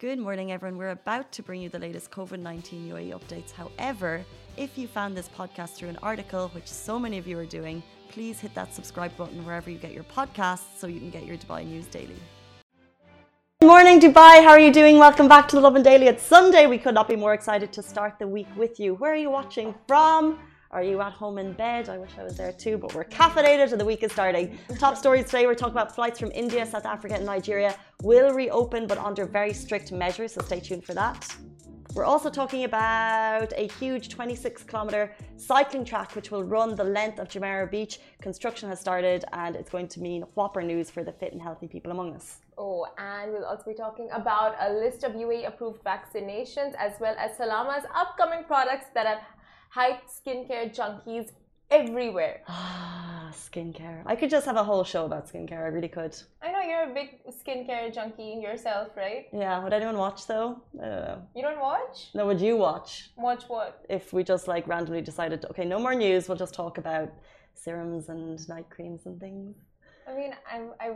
Good morning, everyone. We're about to bring you the latest COVID 19 UAE updates. However, if you found this podcast through an article, which so many of you are doing, please hit that subscribe button wherever you get your podcasts so you can get your Dubai news daily. Good morning, Dubai. How are you doing? Welcome back to the Lovin Daily. It's Sunday. We could not be more excited to start the week with you. Where are you watching from? Are you at home in bed? I wish I was there too, but we're caffeinated and the week is starting. Top stories today we're talking about flights from India, South Africa, and Nigeria will reopen, but under very strict measures, so stay tuned for that. We're also talking about a huge 26 kilometre cycling track which will run the length of Jumeirah Beach. Construction has started and it's going to mean whopper news for the fit and healthy people among us. Oh, and we'll also be talking about a list of UAE approved vaccinations as well as Salama's upcoming products that have hyped skincare junkies everywhere. Ah, skincare. I could just have a whole show about skincare. I really could. I know you're a big skincare junkie yourself, right? Yeah. Would anyone watch though? I don't know. You don't watch? No, would you watch? Watch what? If we just like randomly decided, okay, no more news. We'll just talk about serums and night creams and things. I mean, I, I,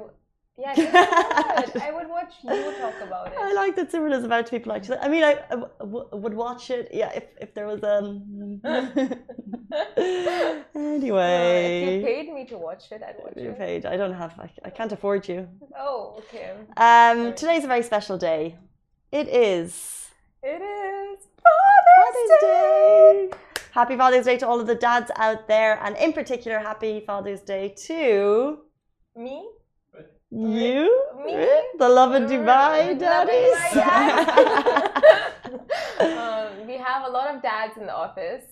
yeah, I would. Watch you talk about it. I like that Simran is about to be polite. I mean, I, I w- would watch it. Yeah, if, if there was um. anyway. Uh, if you paid me to watch it, I'd watch you it. paid. I don't have. I, I can't afford you. Oh, okay. Um, today's a very special day. It is. It is Father's Father's Day. Day. Happy Father's Day to all of the dads out there, and in particular, Happy Father's Day to Me? You, Me? the Lovin Dubai daddies. Um, we have a lot of dads in the office.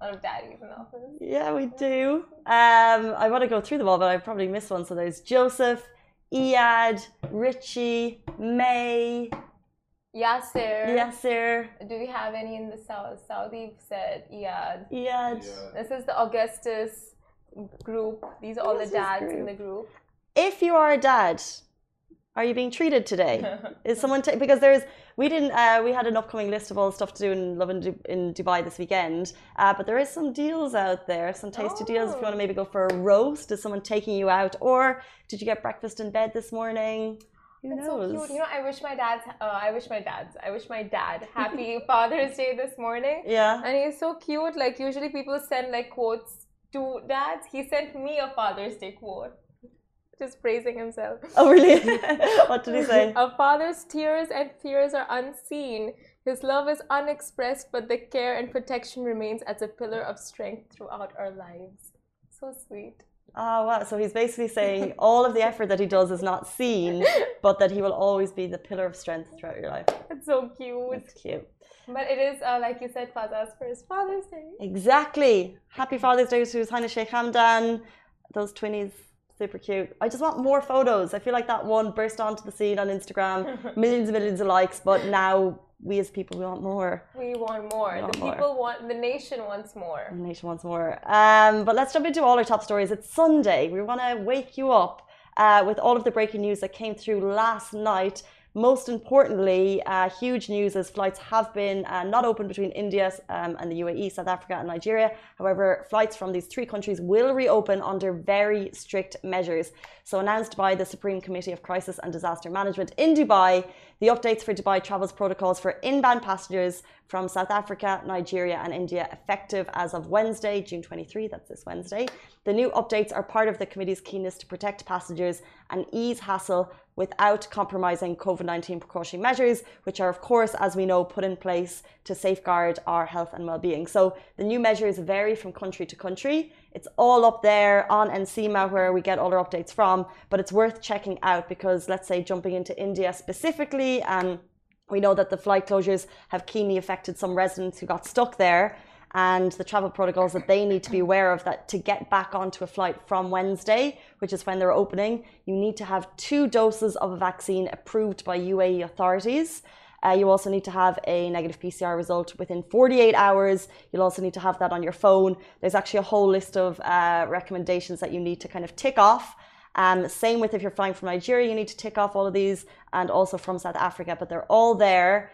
A lot of daddies in the office. Yeah, we do. Um, I want to go through them all, but I probably missed one. So there's Joseph, Iyad, Richie, May, Yasser. Yasser, Do we have any in the South? Saudi said Iyad. Iyad. This is the Augustus group. These are all the Augustus dads in the group. If you are a dad, are you being treated today? Is someone because there's we didn't uh, we had an upcoming list of all the stuff to do in Love in, du- in Dubai this weekend, uh, but there is some deals out there, some tasty deals. If you want to maybe go for a roast, is someone taking you out, or did you get breakfast in bed this morning? Who That's so cute. You know, I wish my dad's. Uh, I wish my dad's. I wish my dad happy Father's Day this morning. yeah. And he's so cute. Like usually people send like quotes to dads. He sent me a Father's Day quote, just praising himself. Oh really? what did he say? A father's tears and fears are unseen. His love is unexpressed, but the care and protection remains as a pillar of strength throughout our lives. So sweet. Oh wow! So he's basically saying all of the effort that he does is not seen, but that he will always be the pillar of strength throughout your life. It's so cute. It's cute. But it is, uh, like you said, Fazza's first Father's Day. Exactly. Happy Father's Day to His Highness Sheikh Hamdan. Those twinnies, super cute. I just want more photos. I feel like that one burst onto the scene on Instagram, millions and millions of likes, but now we as people we want more. We want more. We want the more. people want, the nation wants more. The nation wants more. Um, but let's jump into all our top stories. It's Sunday. We want to wake you up uh, with all of the breaking news that came through last night. Most importantly, uh, huge news as flights have been uh, not open between India um, and the UAE, South Africa, and Nigeria. However, flights from these three countries will reopen under very strict measures. So, announced by the Supreme Committee of Crisis and Disaster Management in Dubai, the updates for Dubai travels protocols for inbound passengers from South Africa, Nigeria, and India effective as of Wednesday, June 23. That's this Wednesday. The new updates are part of the committee's keenness to protect passengers and ease hassle without compromising COVID 19 precautionary measures, which are, of course, as we know, put in place to safeguard our health and well being. So the new measures vary from country to country. It's all up there on NCMA where we get all our updates from, but it's worth checking out because, let's say, jumping into India specifically, and we know that the flight closures have keenly affected some residents who got stuck there and the travel protocols that they need to be aware of that to get back onto a flight from Wednesday, which is when they're opening, you need to have two doses of a vaccine approved by UAE authorities. Uh, you also need to have a negative PCR result within 48 hours. You'll also need to have that on your phone. There's actually a whole list of uh, recommendations that you need to kind of tick off. Um, same with if you're flying from Nigeria, you need to tick off all of these, and also from South Africa, but they're all there.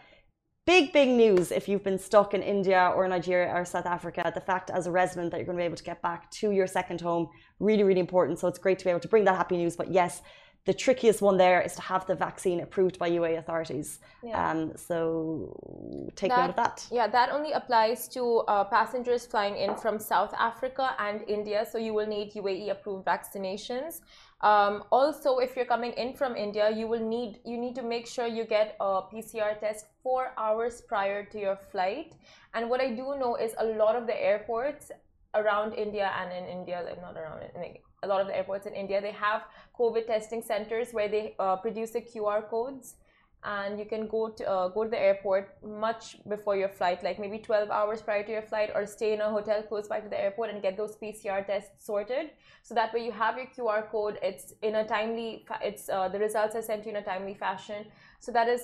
Big, big news if you've been stuck in India or Nigeria or South Africa. The fact as a resident that you're going to be able to get back to your second home, really, really important. So it's great to be able to bring that happy news. But yes, the trickiest one there is to have the vaccine approved by UAE authorities. Yeah. Um, so take that, note of that. Yeah, that only applies to uh, passengers flying in from South Africa and India. So you will need UAE approved vaccinations. Um, also, if you're coming in from India, you will need you need to make sure you get a PCR test four hours prior to your flight. And what I do know is a lot of the airports around India and in India, like not around a lot of the airports in India, they have COVID testing centers where they uh, produce the QR codes. And you can go to uh, go to the airport much before your flight like maybe 12 hours prior to your flight or stay in a hotel close by to the airport and get those pcr tests sorted. So that way you have your qr code. It's in a timely it's uh, the results are sent to you in a timely fashion. So that is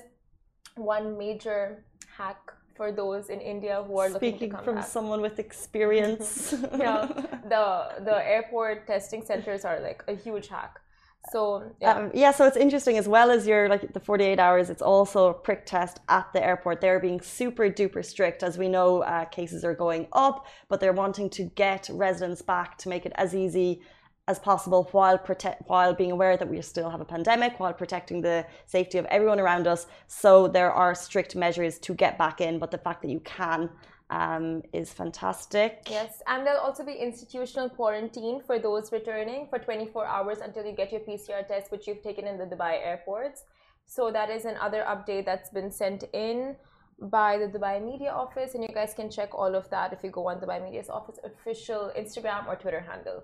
one major hack for those in India who are Speaking looking to come from back. someone with experience. yeah, the the airport testing centers are like a huge hack. So yeah. Um, yeah, so it's interesting as well as your like the 48 hours. It's also a prick test at the airport. They're being super duper strict, as we know. Uh, cases are going up, but they're wanting to get residents back to make it as easy as possible while protect while being aware that we still have a pandemic, while protecting the safety of everyone around us. So there are strict measures to get back in, but the fact that you can um, is fantastic. Yes, and there'll also be institutional quarantine for those returning for 24 hours until you get your PCR test, which you've taken in the Dubai airports. So that is another update that's been sent in by the Dubai Media Office, and you guys can check all of that if you go on Dubai Media's office official Instagram or Twitter handle.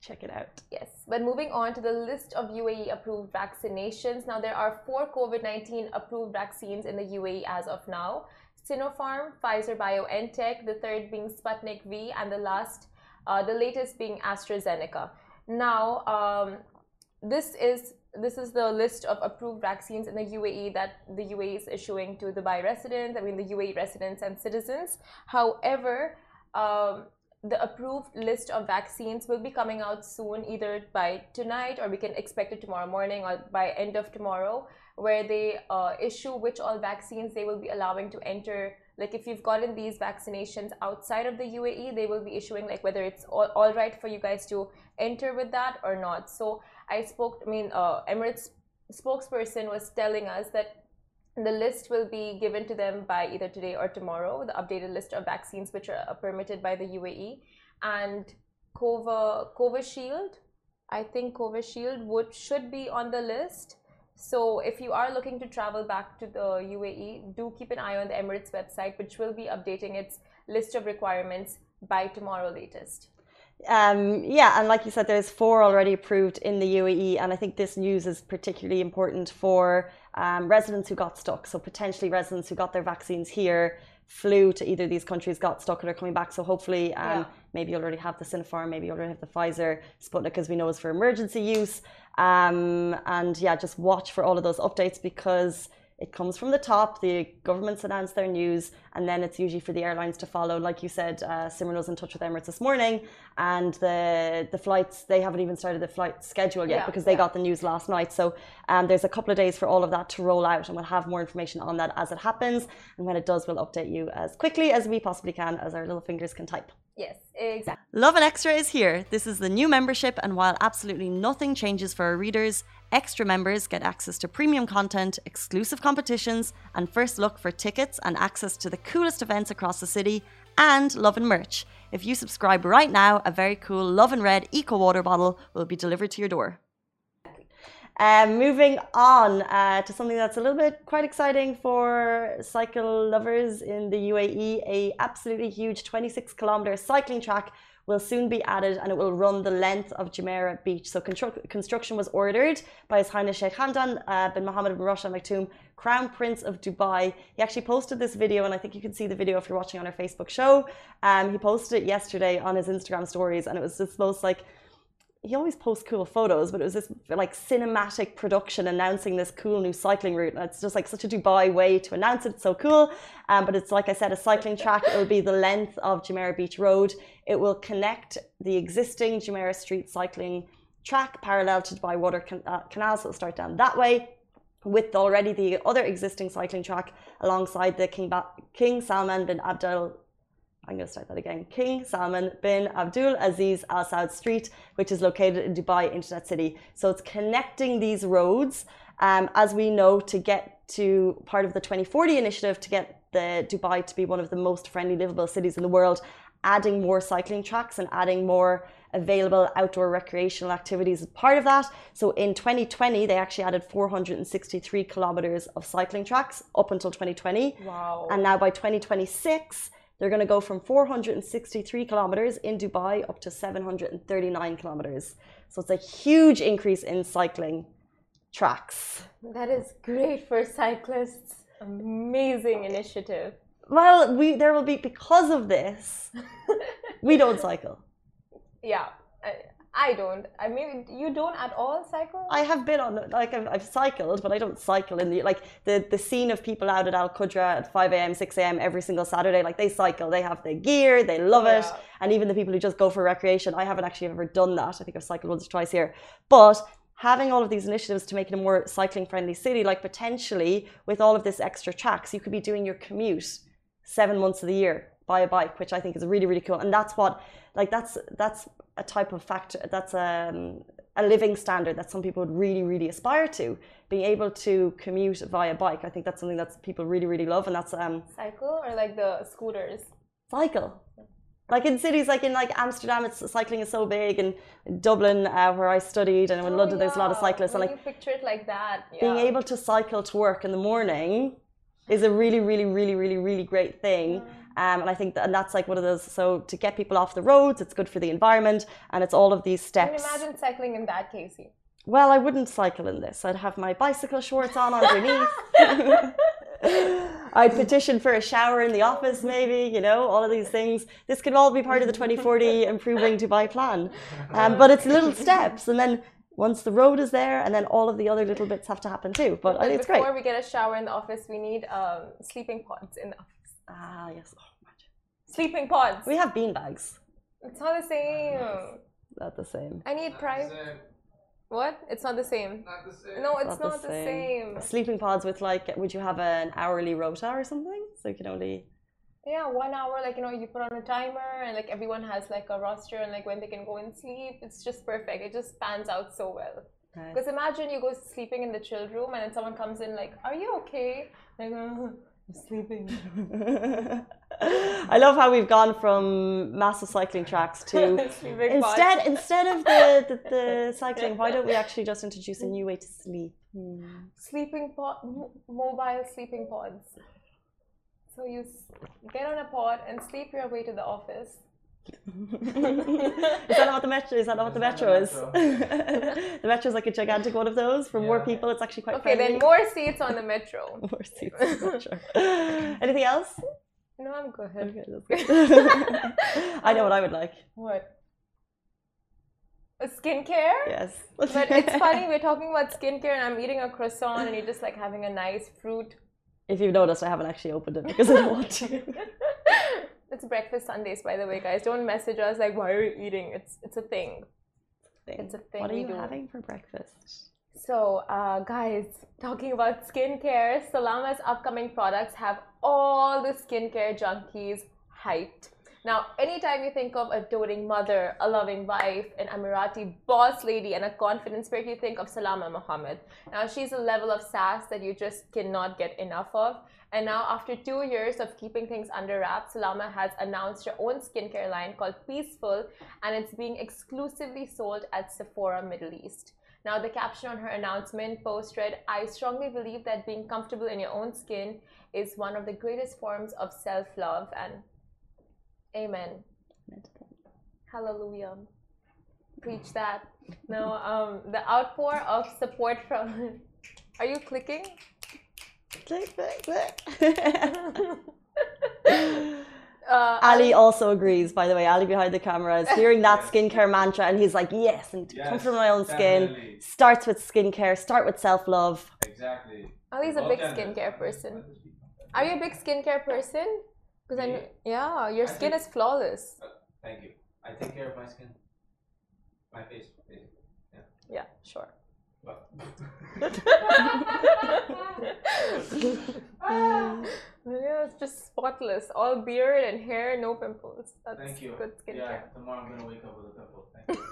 Check it out. Yes, but moving on to the list of UAE approved vaccinations. Now, there are four COVID 19 approved vaccines in the UAE as of now. Sinopharm, Pfizer BioNTech, the third being Sputnik V, and the last, uh, the latest being AstraZeneca. Now, um, this is this is the list of approved vaccines in the UAE that the UAE is issuing to the Dubai residents. I mean, the UAE residents and citizens. However, um, the approved list of vaccines will be coming out soon, either by tonight or we can expect it tomorrow morning or by end of tomorrow where they uh, issue which all vaccines they will be allowing to enter. Like if you've gotten these vaccinations outside of the UAE, they will be issuing like whether it's all, all right for you guys to enter with that or not. So I spoke, I mean, uh, Emirates spokesperson was telling us that the list will be given to them by either today or tomorrow, the updated list of vaccines which are permitted by the UAE. And Cova, Covishield, I think Covishield would should be on the list so if you are looking to travel back to the UAE, do keep an eye on the Emirates website, which will be updating its list of requirements by tomorrow latest. Um, yeah, and like you said, there's four already approved in the UAE, and I think this news is particularly important for um, residents who got stuck. So potentially residents who got their vaccines here flew to either these countries, got stuck, and are coming back. So hopefully, um, yeah. maybe you already have the Sinopharm, maybe you already have the Pfizer Sputnik, as we know is for emergency use. Um, and yeah, just watch for all of those updates because it comes from the top. The governments announce their news, and then it's usually for the airlines to follow. Like you said, uh, Simran was in touch with Emirates this morning, and the the flights they haven't even started the flight schedule yet yeah, because they yeah. got the news last night. So um, there's a couple of days for all of that to roll out, and we'll have more information on that as it happens. And when it does, we'll update you as quickly as we possibly can, as our little fingers can type. Yes, exactly. Lovin Extra is here. This is the new membership, and while absolutely nothing changes for our readers, extra members get access to premium content, exclusive competitions, and first look for tickets and access to the coolest events across the city, and Lovin merch. If you subscribe right now, a very cool Lovin Red Eco Water bottle will be delivered to your door. Um, moving on uh, to something that's a little bit quite exciting for cycle lovers in the UAE, a absolutely huge 26 kilometer cycling track will soon be added and it will run the length of Jumeirah Beach. So construction was ordered by His Highness Sheikh Hamdan uh, bin Mohammed bin Rashid Al Maktoum, Crown Prince of Dubai. He actually posted this video, and I think you can see the video if you're watching on our Facebook show. Um, he posted it yesterday on his Instagram stories, and it was just most like he always posts cool photos, but it was this like cinematic production announcing this cool new cycling route. And it's just like such a Dubai way to announce it. It's so cool. Um, but it's like I said, a cycling track. It will be the length of Jumeirah Beach Road. It will connect the existing Jumeirah Street cycling track parallel to Dubai Water can- uh, Canal. So it'll start down that way with already the other existing cycling track alongside the King, ba- King Salman bin Abdul I'm going to start that again. King Salman bin Abdul Aziz Al Saud Street, which is located in Dubai Internet City. So it's connecting these roads, um, as we know, to get to part of the 2040 initiative to get the Dubai to be one of the most friendly, livable cities in the world, adding more cycling tracks and adding more available outdoor recreational activities as part of that. So in 2020, they actually added 463 kilometers of cycling tracks up until 2020. Wow. And now by 2026, they're going to go from 463 kilometers in Dubai up to 739 kilometers. So it's a huge increase in cycling tracks. That is great for cyclists. Amazing initiative. Well, we there will be because of this. we don't cycle. Yeah. I, don't. I mean, you don't at all cycle. I have been on like I've, I've cycled, but I don't cycle in the like the the scene of people out at Al Qudra at five a.m., six a.m. every single Saturday. Like they cycle, they have the gear, they love it, and even the people who just go for recreation. I haven't actually ever done that. I think I've cycled once or twice here, but having all of these initiatives to make it a more cycling friendly city, like potentially with all of this extra tracks, you could be doing your commute seven months of the year by a bike, which I think is really really cool, and that's what like that's that's a type of factor that's um, a living standard that some people would really really aspire to being able to commute via bike i think that's something that people really really love and that's um Cycle or like the scooters? cycle like in cities like in like amsterdam it's cycling is so big and dublin uh, where i studied and in Oh, london there's a lot of yeah. cyclists and like you picture it like that, yeah. being able to cycle to work in the morning is a really, really, really, really, really great thing. Um, and I think that, and that's like one of those. So to get people off the roads, it's good for the environment, and it's all of these steps. Can you imagine cycling in that, Casey? Well, I wouldn't cycle in this. I'd have my bicycle shorts on underneath. I'd petition for a shower in the office, maybe, you know, all of these things. This could all be part of the 2040 Improving Dubai plan. Um, but it's little steps. And then once the road is there, and then all of the other little bits have to happen too. But I think it's Before we get a shower in the office, we need um, sleeping pods in the office. Ah, yes. Oh, imagine. Sleeping pods. We have bean bags. It's not the same. Not the same. I need private. What? It's not the same. Not the same. No, it's not, the same. Sleeping pods with like, would you have an hourly rota or something? So you can only. Yeah, one hour, like, you know, you put on a timer and like everyone has like a roster and like when they can go and sleep. It's just perfect. It just pans out so well. Okay. Because imagine you go sleeping in the chill room and then someone comes in like, Are you okay? Like, "Uh, I'm sleeping. I love how we've gone from massive cycling tracks to instead instead of the, the, the cycling. Why don't we actually just introduce a new way to sleep? Hmm. sleeping pod, mobile sleeping pods. So you get on a pod and sleep your way to the office. Is that not what the metro is? That not what the That's metro is? the the metro is like a gigantic one of those for more people. It's actually quite Okay, friendly. then more seats on the metro. more seats. in the metro. Anything else? No, I'm good. Okay, that's good. I know what I would like. What? A skincare? Yes. But it's funny, we're talking about skincare and I'm eating a croissant and you're just like having a nice fruit. If you've noticed, I haven't actually opened it because I don't want to. It's breakfast Sundays, by the way, guys. Don't message us like, why are you eating? It's it's a thing. It's a thing What are you do. having for breakfast? So, uh, guys, talking about skincare, Salama's upcoming products have all the skincare junkies hyped. Now, anytime you think of a doting mother, a loving wife, an Emirati boss lady, and a confident spirit, you think of Salama Muhammad. Now, she's a level of sass that you just cannot get enough of. And now, after two years of keeping things under wraps, Salama has announced her own skincare line called Peaceful, and it's being exclusively sold at Sephora Middle East. Now, the caption on her announcement post read I strongly believe that being comfortable in your own skin is one of the greatest forms of self love, and amen. Hallelujah. Preach that. No, um, the outpour of support from. Are you clicking? Click, click, click. Uh, Ali also agrees, by the way. Ali behind the camera is hearing that skincare mantra and he's like, yes, and to be Yes, comfortable in my own skin. definitely. Starts with skincare, start with self love. Exactly. Ali's a Both big skincare person. Are you a big skincare person? Because I know, yeah, your I skin think- is flawless. Uh, thank you. I take care of my skin. My face. face. Yeah, sure. But yeah, it's just spotless, all beard and hair, no pimples. That's Thank you. good skincare. Yeah, tomorrow I'm gonna wake up with a pimple. Thank you.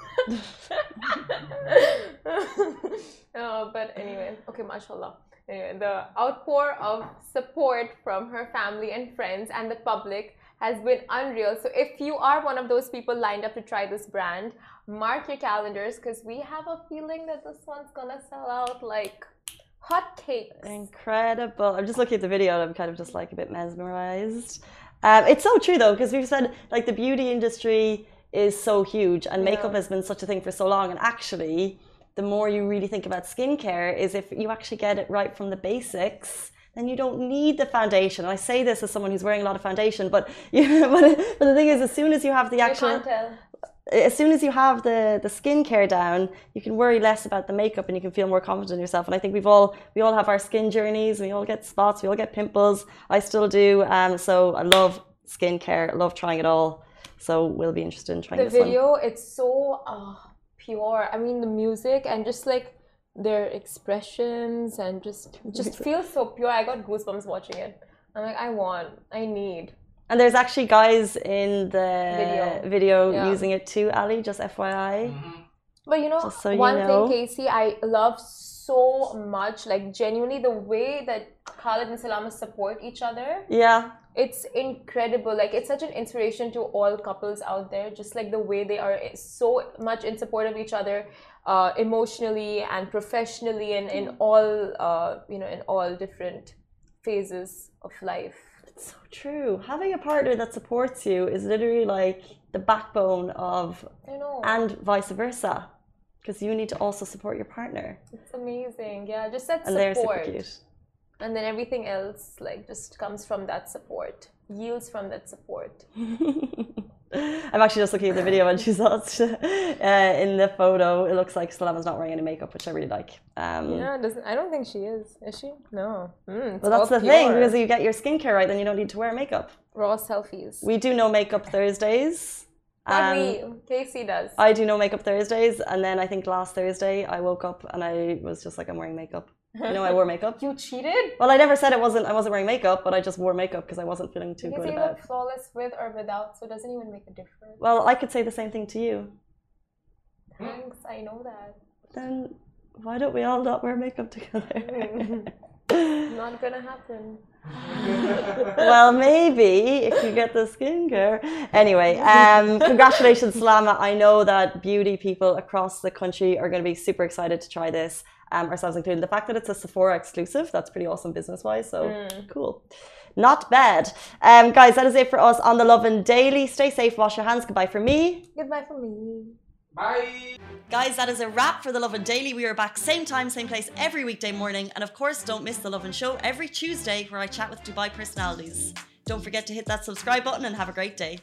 oh, but anyway, okay, mashallah. Anyway, the outpour of support from her family and friends and the public has been unreal. So if you are one of those people lined up to try this brand, mark your calendars because we have a feeling that this one's gonna sell out like hotcakes. Incredible. I'm just looking at the video and I'm kind of just like a bit mesmerized. Um, it's so true though, because we've said like the beauty industry is so huge and makeup Yeah. has been such a thing for so long. And actually, the more you really think about skincare is if you actually get it right from the basics. Then you don't need the foundation. And I say this as someone who's wearing a lot of foundation, but you, but, but the thing is, as soon as you have the actual, as soon as you have the the skincare down, you can worry less about the makeup and you can feel more confident in yourself. And I think we've all we all have our skin journeys. We all get spots. We all get pimples. I still do. Um, so I love skincare. I love trying it all. So we'll be interested in trying The this video, it's so uh, pure. I mean, the music and just like their expressions and just just feels so pure. I got goosebumps watching it. I'm like, I want, I need. And there's actually guys in the Video. video, Yeah. using it too, Ali. Just FYI. Mhm. But you know, Just so you one know. thing, Casey, I love so much. Like genuinely, the way that Khalid and Salama support each other. Yeah. It's incredible. Like it's such an inspiration to all couples out there. Just like the way they are so much in support of each other, uh, emotionally and professionally, and in all, uh, you know, in all different phases of life. It's so true. Having a partner that supports you is literally like the backbone of I know. and vice versa because you need to also support your partner it's amazing. Yeah, just that and they're super support. cute and then everything else like just comes from that support yields from that support. I'm actually just looking at the video and she's also, uh, in the photo. It looks like salama's not wearing any makeup which i really like. Um, yeah doesn't i don't think she is. Is she? No. Mm, well that's the thing because you get your skincare right then you don't need to wear makeup. Raw selfies. We do no makeup thursdays Not Um, me casey does. I do no makeup Thursdays, and then I think last Thursday I woke up and I was just like, I'm wearing makeup. You know, I wore makeup. you cheated Well, I never said it wasn't. I wasn't wearing makeup, but I just wore makeup because I wasn't feeling too because good you about. look flawless with or without so it doesn't even make a difference Well, I could say the same thing to you. thanks i know that Then why don't we all not wear makeup together? not gonna happen well, maybe if you get the skincare. Anyway, um, congratulations, Salama. I know that beauty people across the country are going to be super excited to try this, um, ourselves included. The fact that it's a Sephora exclusive, that's pretty awesome business wise. So cool. Not bad. Um, guys, that is it for us on the Lovin Daily. Stay safe, wash your hands. Goodbye for me. goodbye for me Bye. Guys, that is a wrap for the Lovin Daily. We are back same time, same place every weekday morning. And of course, don't miss the Lovin Show every Tuesday where I chat with Dubai personalities. Don't forget to hit that subscribe button and have a great day.